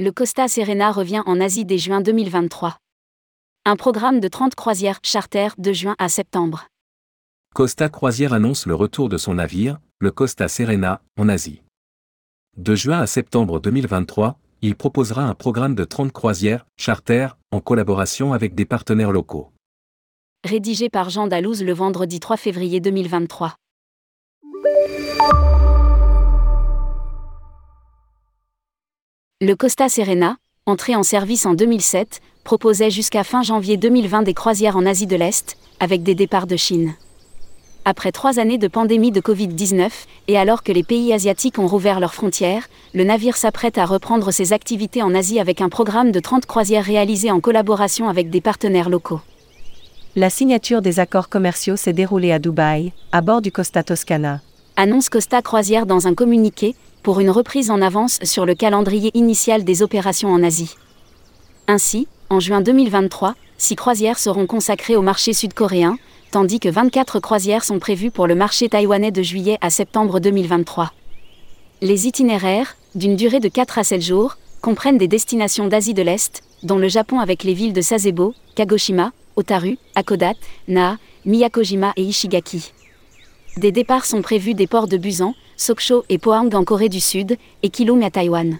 le Costa Serena revient en Asie dès juin 2023. Un programme de 30 croisières charter de juin à septembre. Costa Croisière annonce le retour de son navire, le Costa Serena, en Asie. De juin à septembre 2023, il proposera un programme de 30 croisières charter en collaboration avec des partenaires locaux. Rédigé par Jean Dalouse le vendredi 3 février 2023. Le Costa Serena, entré en service en 2007, proposait jusqu'à fin janvier 2020 des croisières en Asie de l'Est, avec des départs de Chine. Après trois années de pandémie de Covid-19, et alors que les pays asiatiques ont rouvert leurs frontières, le navire s'apprête à reprendre ses activités en Asie avec un programme de 30 croisières réalisées en collaboration avec des partenaires locaux. La signature des accords commerciaux s'est déroulée à Dubaï, à bord du Costa Toscana. Annonce Costa Croisière dans un communiqué, pour une reprise en avance sur le calendrier initial des opérations en Asie. Ainsi, en juin 2023, six croisières seront consacrées au marché sud-coréen, tandis que 24 croisières sont prévues pour le marché taïwanais de juillet à septembre 2023. Les itinéraires, d'une durée de 4 à 7 jours, comprennent des destinations d'Asie de l'Est, dont le Japon avec les villes de Sasebo, Kagoshima, Otaru, Akodat, Na, Miyakojima et Ishigaki. Des départs sont prévus des ports de Busan, Sokcho et Pohang en Corée du Sud, et Kilung à Taïwan.